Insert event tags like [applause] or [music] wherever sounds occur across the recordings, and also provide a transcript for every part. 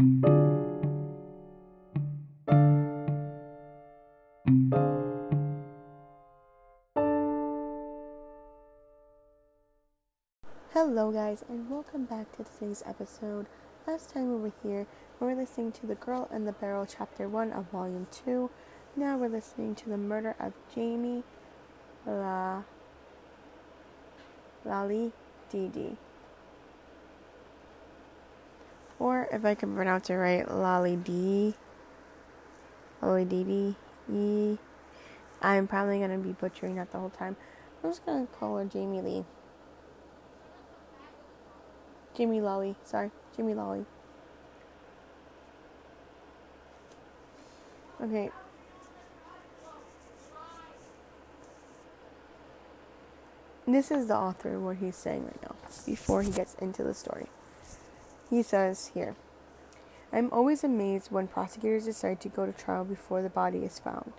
Hello, guys, and welcome back to today's episode. Last time we were here, we were listening to The Girl in the Barrel, Chapter 1 of Volume 2. Now we're listening to The Murder of Jamie La. Lali Didi. Or, if I can pronounce it right, Lali D. Lali Didi. E. I'm probably to be butchering that the whole time. I'm just to call her Jamie Lee. Jimmy Lolly. Sorry, Jimmy Lolly. Okay. This is the author, what he's saying right now, before he gets into the story. He says here I'm always amazed when prosecutors decide to go to trial before the body is found.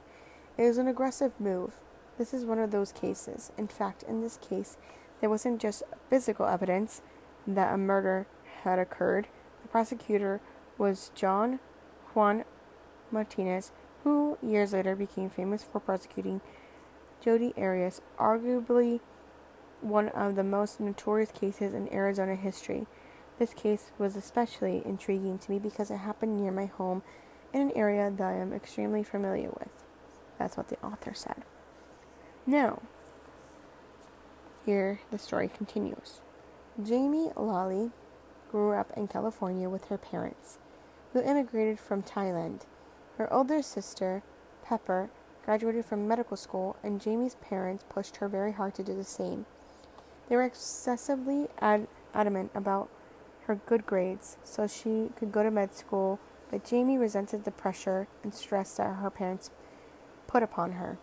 It is an aggressive move. This is one of those cases. In fact, in this case, there wasn't just physical evidence, that a murder had occurred. The prosecutor was John Juan Martinez, who years later became famous for prosecuting Jodi Arias, arguably one of the most notorious cases in Arizona history. This case was especially intriguing to me because it happened near my home in an area that I am extremely familiar with. That's what the author said. Now, here the story continues. Jamie Lally grew up in California with her parents, who immigrated from Thailand. Her older sister, Pepper, graduated from medical school, and Jamie's parents pushed her very hard to do the same. They were excessively ad- adamant about her good grades so she could go to med school, but Jamie resented the pressure and stress that her parents put upon her.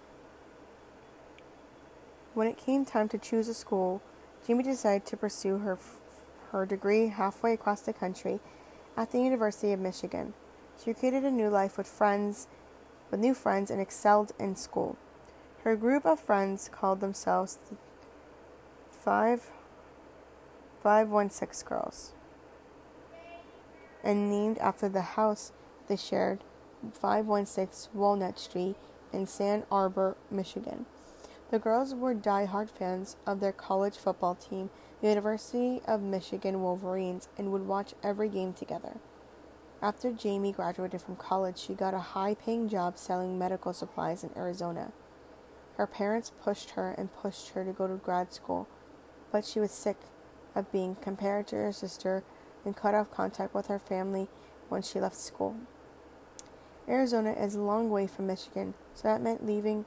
When it came time to choose a school, Jamie decided to pursue her, her degree halfway across the country at the University of Michigan. She created a new life with friends, with new friends, and excelled in school. Her group of friends called themselves the Five Five One Six Girls, and named after the house they shared, 516 Walnut Street in Ann Arbor, Michigan. The girls were die-hard fans of their college football team, the University of Michigan Wolverines, and would watch every game together. After Jamie graduated from college, she got a high paying job selling medical supplies in Arizona. Her parents pushed her and pushed her to go to grad school, but she was sick of being compared to her sister and cut off contact with her family when she left school. Arizona is a long way from Michigan, so that meant leaving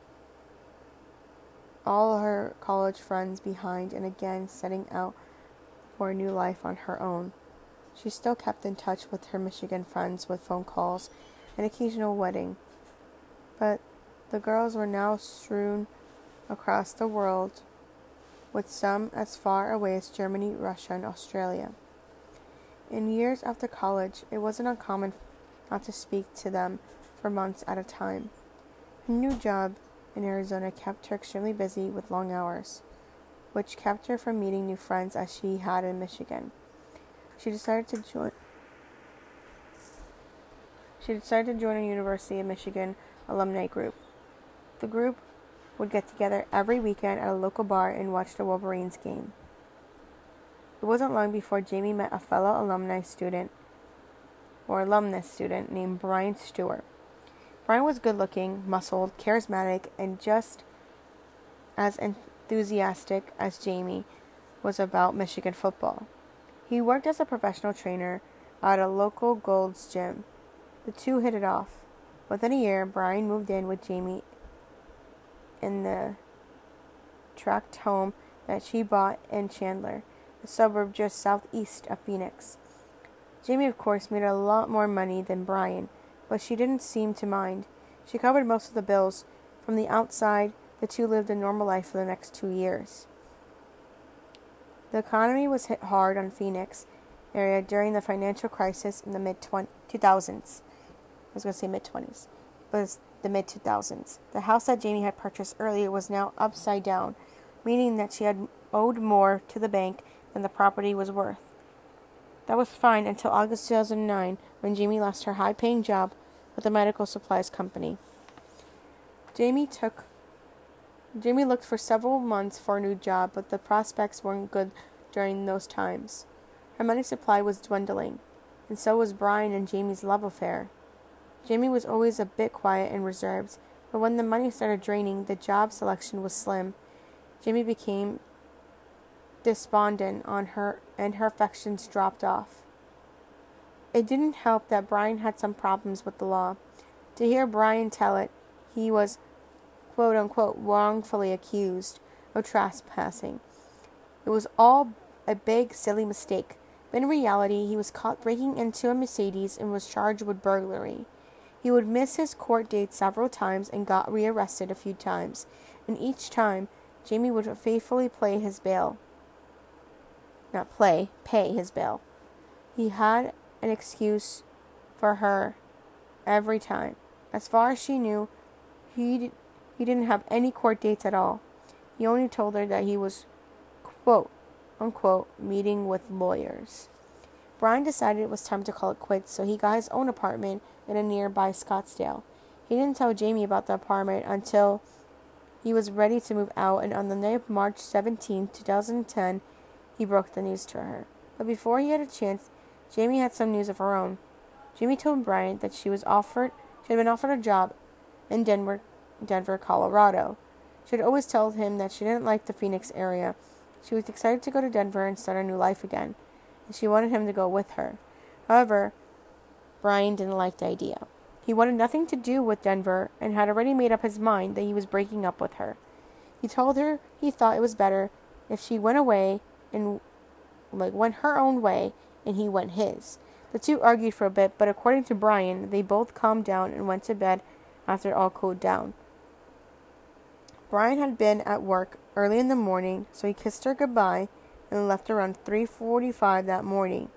all her college friends behind and again setting out for a new life on her own. She still kept in touch with her Michigan friends with phone calls and occasional wedding, but the girls were now strewn across the world, with some as far away as Germany, Russia, and Australia. In years after college, it wasn't uncommon not to speak to them for months at a time. Her new job in Arizona kept her extremely busy with long hours, which kept her from meeting new friends as she had in Michigan. She decided to join she decided to join a University of Michigan alumni group. The group would get together every weekend at a local bar and watch the Wolverines game. It wasn't long before Jamie met a fellow alumni student or alumnus student named Brian Stewart. Brian was good looking, muscled, charismatic, and just as enthusiastic as Jamie was about Michigan football. He worked as a professional trainer at a local Gold's gym. The two hit it off. Within a year, Brian moved in with Jamie in the tract home that she bought in Chandler, a suburb just southeast of Phoenix. Jamie, of course, made a lot more money than Brian but she didn't seem to mind. She covered most of the bills. From the outside, the two lived a normal life for the next two years. The economy was hit hard on Phoenix area during the financial crisis in the mid 2000s. I was going to say mid 20s, but the mid 2000s. The house that Jamie had purchased earlier was now upside down, meaning that she had owed more to the bank than the property was worth. That was fine until August 2009 when Jamie lost her high paying job with a medical supplies company. Jamie took Jamie looked for several months for a new job, but the prospects weren't good during those times. Her money supply was dwindling, and so was Brian and Jamie's love affair. Jamie was always a bit quiet and reserved, but when the money started draining, the job selection was slim. Jamie became despondent on her and her affections dropped off. It didn't help that Brian had some problems with the law. To hear Brian tell it, he was quote unquote wrongfully accused of trespassing. It was all a big silly mistake, but in reality he was caught breaking into a Mercedes and was charged with burglary. He would miss his court date several times and got rearrested a few times, and each time Jamie would faithfully play his bail. Not play, pay his bill. He had an excuse for her every time. As far as she knew, he he didn't have any court dates at all. He only told her that he was, quote, unquote, meeting with lawyers. Brian decided it was time to call it quits, so he got his own apartment in a nearby Scottsdale. He didn't tell Jamie about the apartment until he was ready to move out, and on the night of March 17, 2010, he broke the news to her. But before he had a chance, Jamie had some news of her own. Jamie told Brian that she was offered she had been offered a job in Denver, Denver, Colorado. She had always told him that she didn't like the Phoenix area. She was excited to go to Denver and start a new life again, and she wanted him to go with her. However, Brian didn't like the idea. He wanted nothing to do with Denver and had already made up his mind that he was breaking up with her. He told her he thought it was better if she went away and like went her own way and he went his. The two argued for a bit, but according to Brian, they both calmed down and went to bed after it all cooled down. Brian had been at work early in the morning, so he kissed her goodbye and left around 3:45 that morning.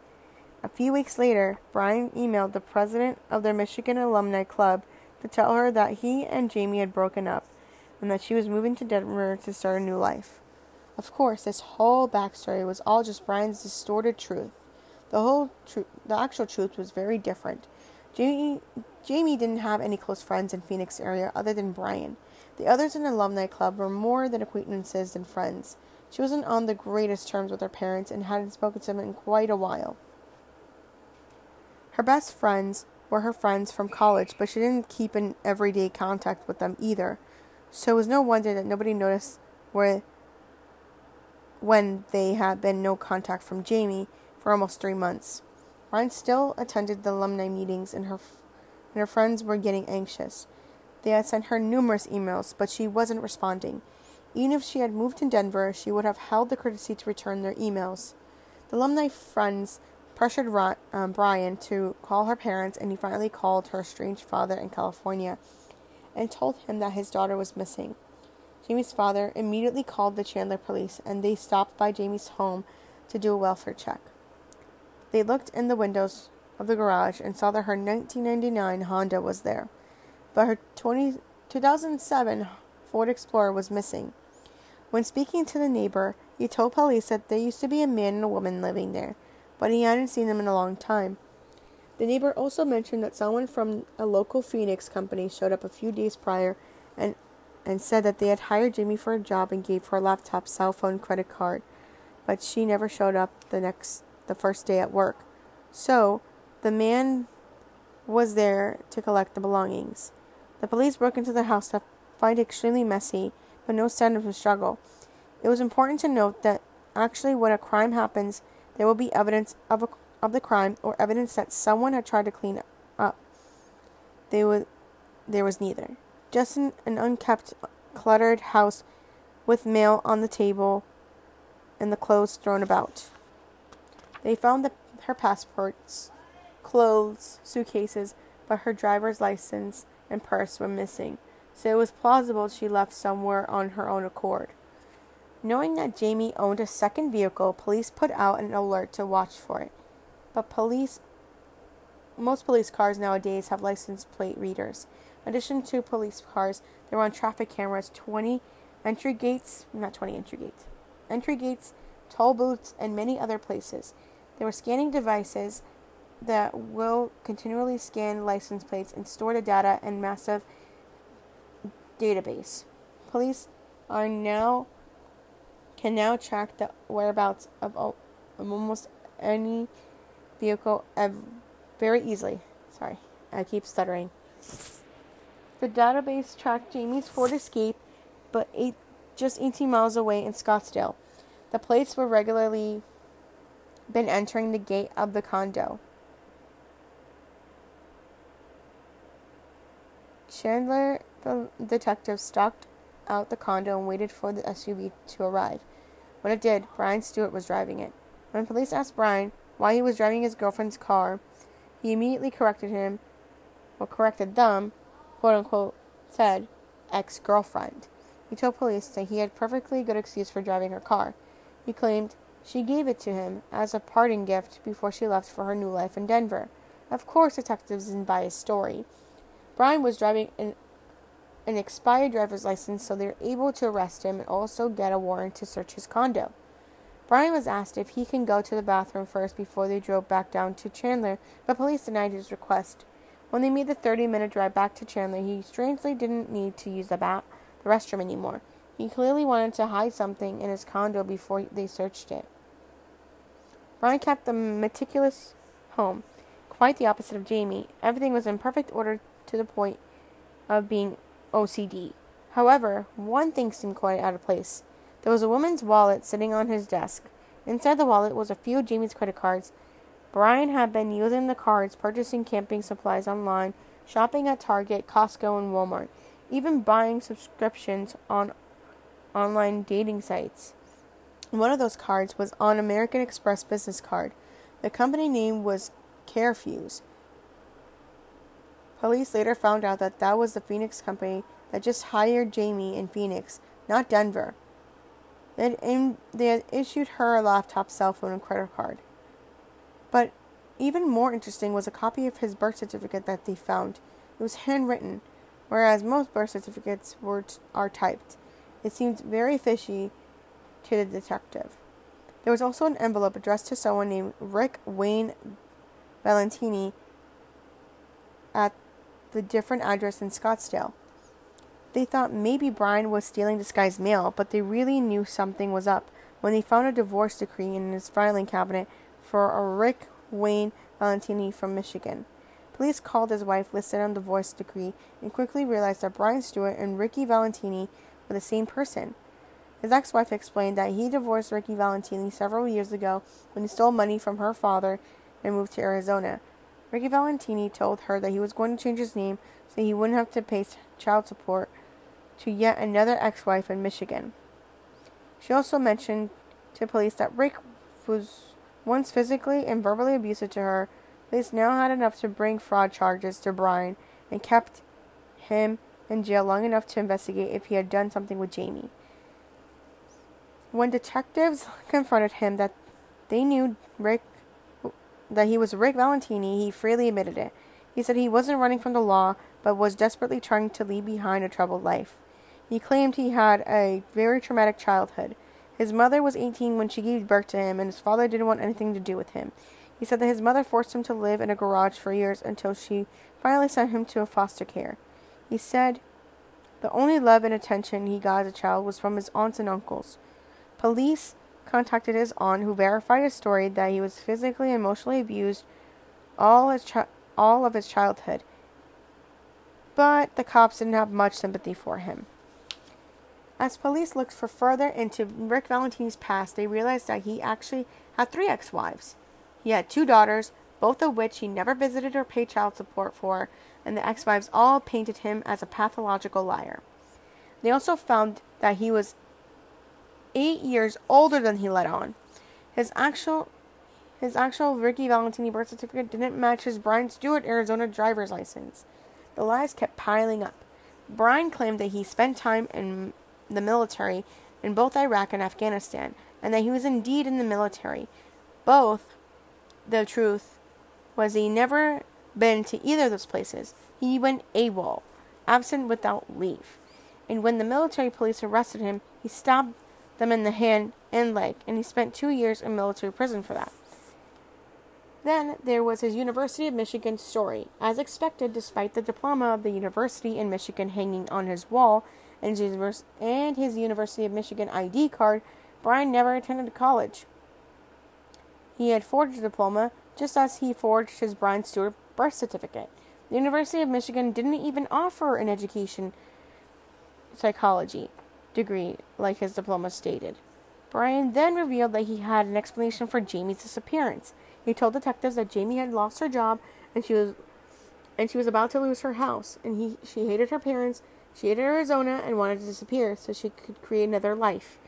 A few weeks later, Brian emailed the president of their Michigan Alumni Club to tell her that he and Jamie had broken up and that she was moving to Denver to start a new life. Of course, this whole backstory was all just Brian's distorted truth. The whole the actual truth was very different. Jamie, Jamie didn't have any close friends in Phoenix area other than Brian. The others in the alumni club were more than acquaintances than friends. She wasn't on the greatest terms with her parents and hadn't spoken to them in quite a while. Her best friends were her friends from college, but she didn't keep in everyday contact with them either. So it was no wonder that nobody noticed where when they had been no contact from Jamie for almost three months. Ryan still attended the alumni meetings, and her and her friends were getting anxious. They had sent her numerous emails, but she wasn't responding. Even if she had moved to Denver, she would have held the courtesy to return their emails. The alumni friends pressured um, Brian to call her parents, and he finally called her estranged father in California and told him that his daughter was missing. Jamie's father immediately called the Chandler police, and they stopped by Jamie's home to do a welfare check. They looked in the windows of the garage and saw that her 1999 Honda was there but her 20, 2007 Ford Explorer was missing. When speaking to the neighbor, he told police that there used to be a man and a woman living there, but he hadn't seen them in a long time. The neighbor also mentioned that someone from a local Phoenix company showed up a few days prior and and said that they had hired Jamie for a job and gave her a laptop, cell phone, credit card, but she never showed up the next the first day at work. So, the man was there to collect the belongings. The police broke into the house to find it extremely messy, but no sign of a struggle. It was important to note that actually, when a crime happens, there will be evidence of, a, of the crime or evidence that someone had tried to clean up. They would, there was neither. Just an, unkept, cluttered house with mail on the table and the clothes thrown about. They found the, her passports, clothes, suitcases, but her driver's license and purse were missing, so it was plausible she left somewhere on her own accord. Knowing that Jamie owned a second vehicle, police put out an alert to watch for it. But police most police cars nowadays have license plate readers. In addition to police cars, there were on traffic cameras 20 entry gates, not 20 entry gates, entry gates, toll booths, and many other places. There were scanning devices that will continually scan license plates and store the data in massive database. Police are now can now track the whereabouts of, of almost any vehicle ev- very easily. Sorry, I keep stuttering. The database tracked Jamie's Ford Escape, but eight, just 18 miles away in Scottsdale. The plates were regularly been entering the gate of the condo. Chandler, the detective, stalked out the condo and waited for the SUV to arrive. When it did, Brian Stewart was driving it. When police asked Brian why he was driving his girlfriend's car, he immediately corrected him, or corrected them, quote unquote, said ex girlfriend. He told police that he had perfectly good excuse for driving her car. He claimed she gave it to him as a parting gift before she left for her new life in Denver. Of course, detectives didn't buy his story. Brian was driving an, an expired driver's license, so they were able to arrest him and also get a warrant to search his condo. Brian was asked if he can go to the bathroom first before they drove back down to Chandler, but police denied his request. When they made the 30 minute drive back to Chandler, he strangely didn't need to use the, ba- the restroom anymore. He clearly wanted to hide something in his condo before they searched it. Brian kept a meticulous home, quite the opposite of Jamie. Everything was in perfect order to the point of being OCD. However, one thing seemed quite out of place. There was a woman's wallet sitting on his desk. Inside the wallet was a few of Jamie's credit cards. Brian had been using the cards, purchasing camping supplies online, shopping at Target, Costco, and Walmart, even buying subscriptions on online dating sites. One of those cards was on American Express business card. The company name was Carefuse. Police later found out that that was the Phoenix company that just hired Jamie in Phoenix, not Denver. They they had issued her a laptop, cell phone, and credit card. But even more interesting was a copy of his birth certificate that they found. It was handwritten, whereas most birth certificates were t- are typed. It seemed very fishy to the detective. There was also an envelope addressed to someone named Rick Wayne Valentini at the different address in Scottsdale. They thought maybe Brian was stealing this guy's mail, but they really knew something was up when they found a divorce decree in his filing cabinet for Rick Wayne Valentini from Michigan. Police called his wife listed on the divorce decree and quickly realized that Brian Stewart and Ricky Valentini were the same person. His ex wife explained that he divorced Ricky Valentini several years ago when he stole money from her father and moved to Arizona. Ricky Valentini told her that he was going to change his name so he wouldn't have to pay child support to yet another ex wife in Michigan. She also mentioned to police that Rick was once physically and verbally abusive to her. Police now had enough to bring fraud charges to Brian and kept him in jail long enough to investigate if he had done something with Jamie. When detectives [laughs] confronted him that they knew Rick that he was Rick Valentini, he freely admitted it. He said he wasn't running from the law, but was desperately trying to leave behind a troubled life. He claimed he had a very traumatic childhood. His mother was 18 when she gave birth to him, and his father didn't want anything to do with him. He said that his mother forced him to live in a garage for years until she finally sent him to a foster care. He said the only love and attention he got as a child was from his aunts and uncles. Police contacted his aunt, who verified his story that he was physically and emotionally abused all his chi- all of his childhood. But the cops didn't have much sympathy for him. As police looked for further into Rick Valentini's past, they realized that he actually had three ex-wives. He had two daughters, both of which he never visited or paid child support for, and the ex-wives all painted him as a pathological liar. They also found that he was eight years older than he let on. His actual his actual Ricky Valentini birth certificate didn't match his Brian Stewart Arizona driver's license. The lies kept piling up. Brian claimed that he spent time in the military in both Iraq and Afghanistan, and that he was indeed in the military. Both, the truth was he never been to either of those places. He went AWOL, absent without leave. And when the military police arrested him, he stabbed them in the hand and leg, and he spent two years in military prison for that. Then there was his University of Michigan story. As expected, despite the diploma of the University in Michigan hanging on his wall and his, University of Michigan ID card, Brian never attended college. He had forged a diploma just as he forged his Brian Stewart birth certificate. The University of Michigan didn't even offer an education psychology degree like his diploma stated. Brian then revealed that he had an explanation for Jamie's disappearance. He told detectives that Jamie had lost her job and she was and she was about to lose her house and he she hated her parents, she hated Arizona and wanted to disappear so she could create another life,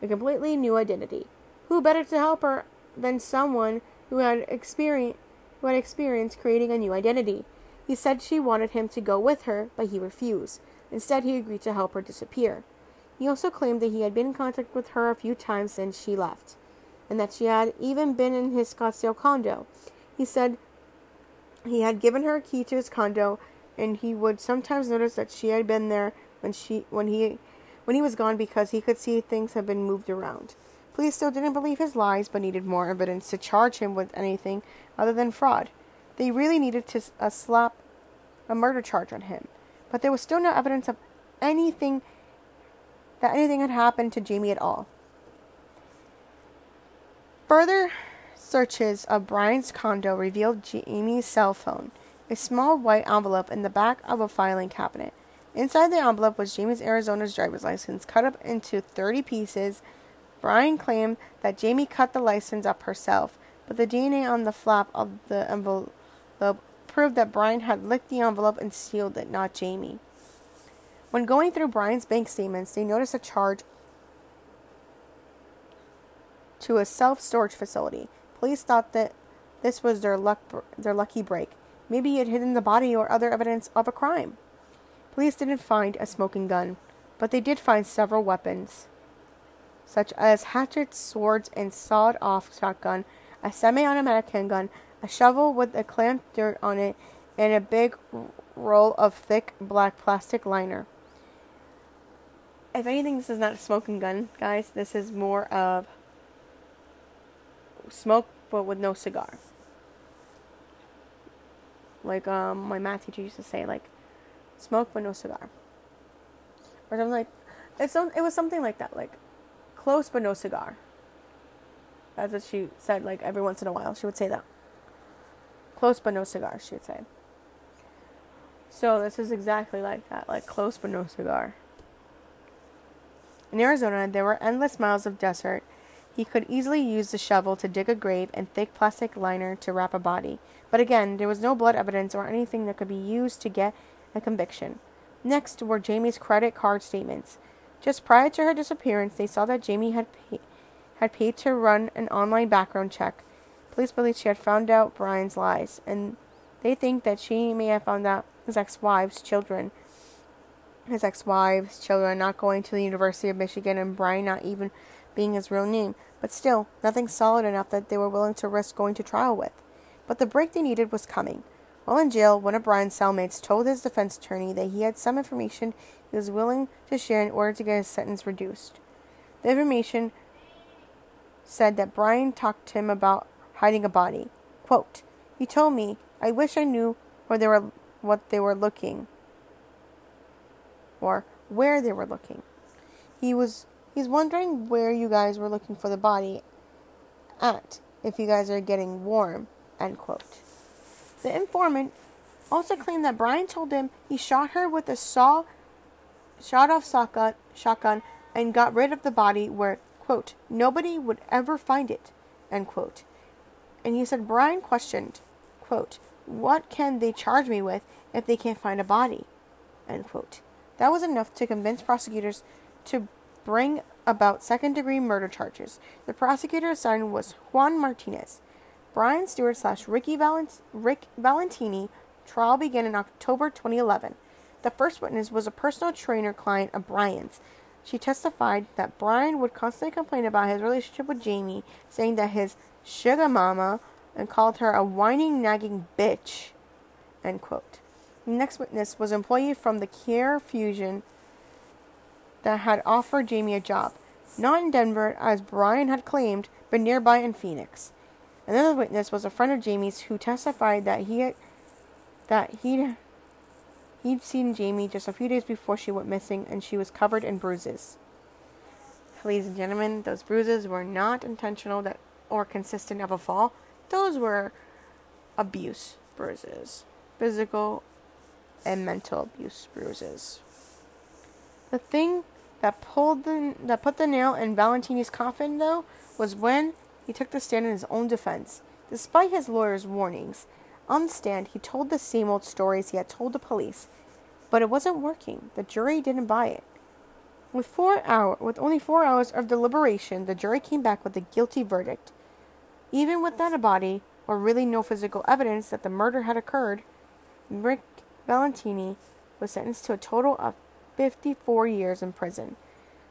a completely new identity. Who better to help her than someone who had experience who had experience creating a new identity? He said she wanted him to go with her, but he refused. Instead, he agreed to help her disappear. He also claimed that he had been in contact with her a few times since she left and that she had even been in his Scottsdale condo. He said he had given her a key to his condo, and he would sometimes notice that she had been there when she when he when he was gone because he could see things had been moved around. Police still didn't believe his lies, but needed more evidence to charge him with anything other than fraud. They really needed to uh, slap a murder charge on him, but there was still no evidence of anything that anything had happened to Jamie at all. Further searches of Brian's condo revealed Jamie's cell phone, a small white envelope in the back of a filing cabinet. Inside the envelope was Jamie's Arizona's driver's license, cut up into 30 pieces. Brian claimed that Jamie cut the license up herself, but the DNA on the flap of the envelope proved that Brian had licked the envelope and sealed it, not Jamie. When going through Brian's bank statements, they noticed a charge to a self storage facility. Police thought that this was their luck their lucky break. Maybe he had hidden the body or other evidence of a crime. Police didn't find a smoking gun, but they did find several weapons, such as hatchets, swords, and sawed off shotgun, a semi automatic handgun, a shovel with a clamped dirt on it, and a big roll of thick black plastic liner. If anything, this is not a smoking gun, guys. This is more of smoke but with no cigar. Like um, my math teacher used to say, like smoke but no cigar, or something like. It's it was something like that, like close but no cigar. That's what she said. Like every once in a while, she would say that. Close but no cigar, she would say. So this is exactly like that, like close but no cigar. In Arizona, there were endless miles of desert he could easily use the shovel to dig a grave and thick plastic liner to wrap a body. But again, there was no blood evidence or anything that could be used to get a conviction. Next were Jamie's credit card statements. Just prior to her disappearance, they saw that Jamie had pay- had paid to run an online background check. Police believe she had found out Brian's lies, and they think that she may have found out his ex-wife's children. His ex-wife's children not going to the University of Michigan, and Brian not even being his real name but still, nothing solid enough that they were willing to risk going to trial with. But the break they needed was coming. While in jail, one of Brian's cellmates told his defense attorney that he had some information he was willing to share in order to get his sentence reduced. The information said that Brian talked to him about hiding a body. Quote, he told me, I wish I knew where they were what they were looking or where they were looking. He was He's wondering where you guys were looking for the body at, if you guys are getting warm. End quote. The informant also claimed that Brian told him he shot her with a saw, shot off shotgun, shotgun and got rid of the body where, quote, nobody would ever find it, end quote. And he said Brian questioned, quote, what can they charge me with if they can't find a body, end quote. That was enough to convince prosecutors to bring about second degree murder charges. The prosecutor assigned was Juan Martinez. Brian Stewart slash Ricky Rick Valentini trial began in October 2011. The first witness was a personal trainer client of Brian's. She testified that Brian would constantly complain about his relationship with Jamie, saying that his sugar mama and called her a whining, nagging bitch. End quote. The next witness was employee from the CareFusion that had offered Jamie a job, not in Denver as Brian had claimed, but nearby in Phoenix. Another witness was a friend of Jamie's who testified that he had, that he'd he'd seen Jamie just a few days before she went missing and she was covered in bruises. Ladies and gentlemen, those bruises were not intentional that or consistent of a fall. Those were abuse bruises. Physical and mental abuse bruises. The thing that pulled the that put the nail in Valentini's coffin though was when he took the stand in his own defense. Despite his lawyer's warnings, on the stand he told the same old stories he had told the police, but it wasn't working. The jury didn't buy it. With four hour with only four hours of deliberation, the jury came back with a guilty verdict. Even without a body, or really no physical evidence that the murder had occurred, Rick Valentini was sentenced to a total of 54 years in prison,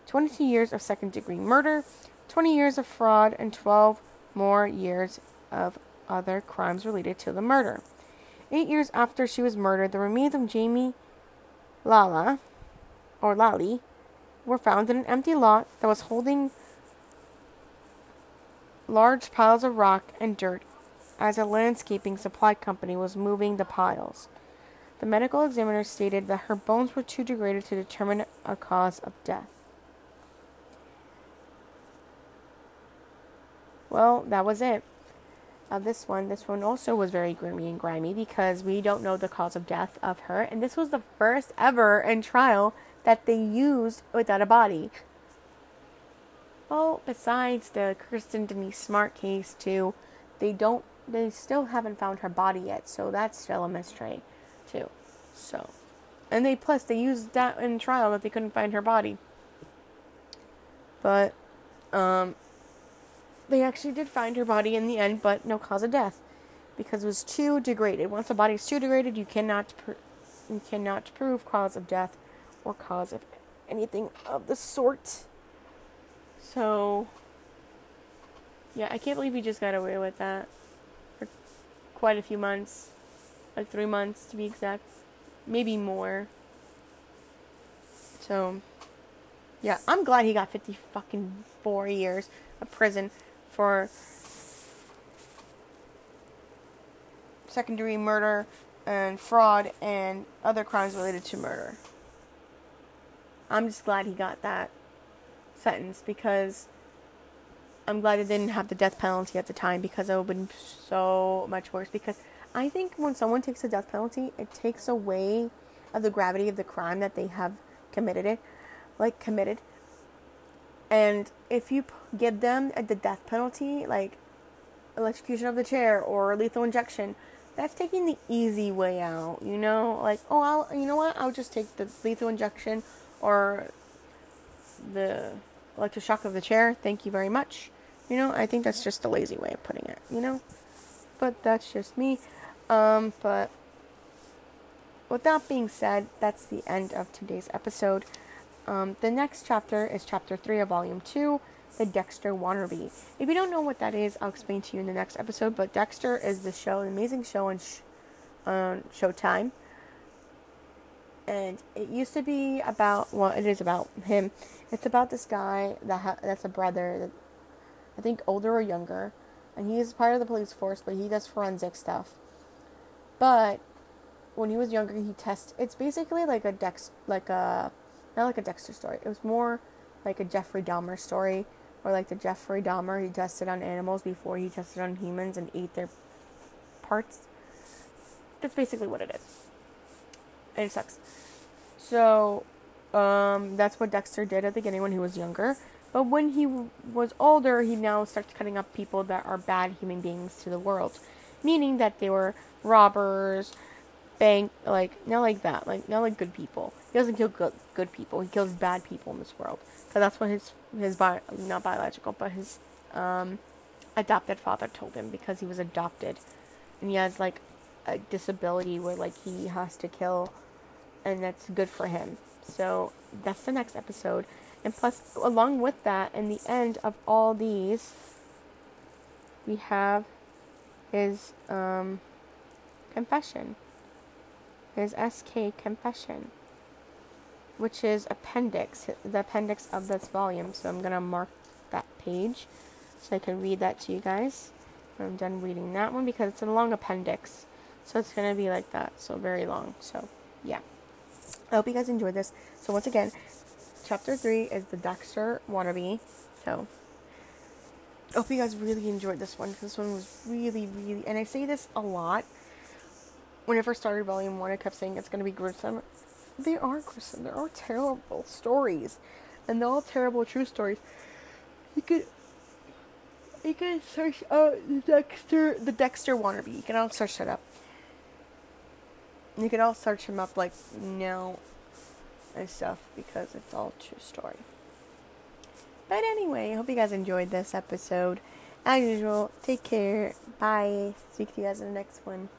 22 years of second degree murder, 20 years of fraud, and 12 more years of other crimes related to the murder. Eight years after she was murdered, the remains of Jamie Lala, or Lali, were found in an empty lot that was holding large piles of rock and dirt as a landscaping supply company was moving the piles. The medical examiner stated that her bones were too degraded to determine a cause of death. Well, that was it. Uh, this one, this one also was very grimy and grimy because we don't know the cause of death of her, and this was the first ever in trial that they used without a body. Well, besides the Kirsten Denise Smart case too, they don't, they still haven't found her body yet, so that's still a mystery too. So, and they plus they used that in trial that they couldn't find her body. But, um, they actually did find her body in the end, but no cause of death because it was too degraded. Once a body is too degraded, you cannot pr- you cannot prove cause of death or cause of anything of the sort. So, yeah, I can't believe he just got away with that for quite a few months, like three months to be exact, maybe more. So, yeah, I'm glad he got 50 fucking four years of prison for secondary murder and fraud and other crimes related to murder. I'm just glad he got that sentence because I'm glad it didn't have the death penalty at the time because it would have been so much worse. Because I think when someone takes a death penalty, it takes away of the gravity of the crime that they have committed it, like committed. And if you give them the death penalty, like electrocution of the chair or lethal injection, that's taking the easy way out. You know, like oh, I'll you know what? I'll just take the lethal injection or the electroshock of the chair. Thank you very much. You know, I think that's just a lazy way of putting it. You know, but that's just me. Um, but with that being said, that's the end of today's episode. Um, the next chapter is chapter 3 of volume 2, The Dexter Wannabe. If you don't know what that is, I'll explain to you in the next episode. But Dexter is the show, an amazing show on, sh- on Showtime. And it used to be about, well, it is about him. It's about this guy that ha- that's a brother, that I think older or younger. And he is part of the police force, but he does forensic stuff. But when he was younger, he tests. It's basically like a Dex, like a not like a Dexter story. It was more like a Jeffrey Dahmer story, or like the Jeffrey Dahmer he tested on animals before he tested on humans and ate their parts. That's basically what it is. And it sucks. So, um, that's what Dexter did at the beginning when he was younger. But when he w- was older, he now starts cutting up people that are bad human beings to the world, meaning that they were robbers, bank like not like that like not like good people. He doesn't kill good good people. He kills bad people in this world. Because that's what his his not biological but his um adopted father told him because he was adopted. And he has like a disability where like he has to kill and that's good for him. So that's the next episode. And plus along with that in the end of all these we have his um confession his SK Confession, which is appendix, the appendix of this volume. So I'm going to mark that page so I can read that to you guys. when I'm done reading that one because it's a long appendix. So it's going to be like that. So very long. So, yeah. I hope you guys enjoyed this. So, once again, chapter 3 is the Dexter wannabe. So, I hope you guys really enjoyed this one because this one was really, really. And I say this a lot. When I first started Volume 1, I kept saying it's going to be gruesome. They are gruesome. They are terrible stories. And they're all terrible true stories. You could you can search uh the Dexter the Dexter wannabe. You can all search that up. You can all search him up like now and stuff because it's all true story. But anyway, I hope you guys enjoyed this episode. As usual, take care. Bye. Speak to you guys in the next one.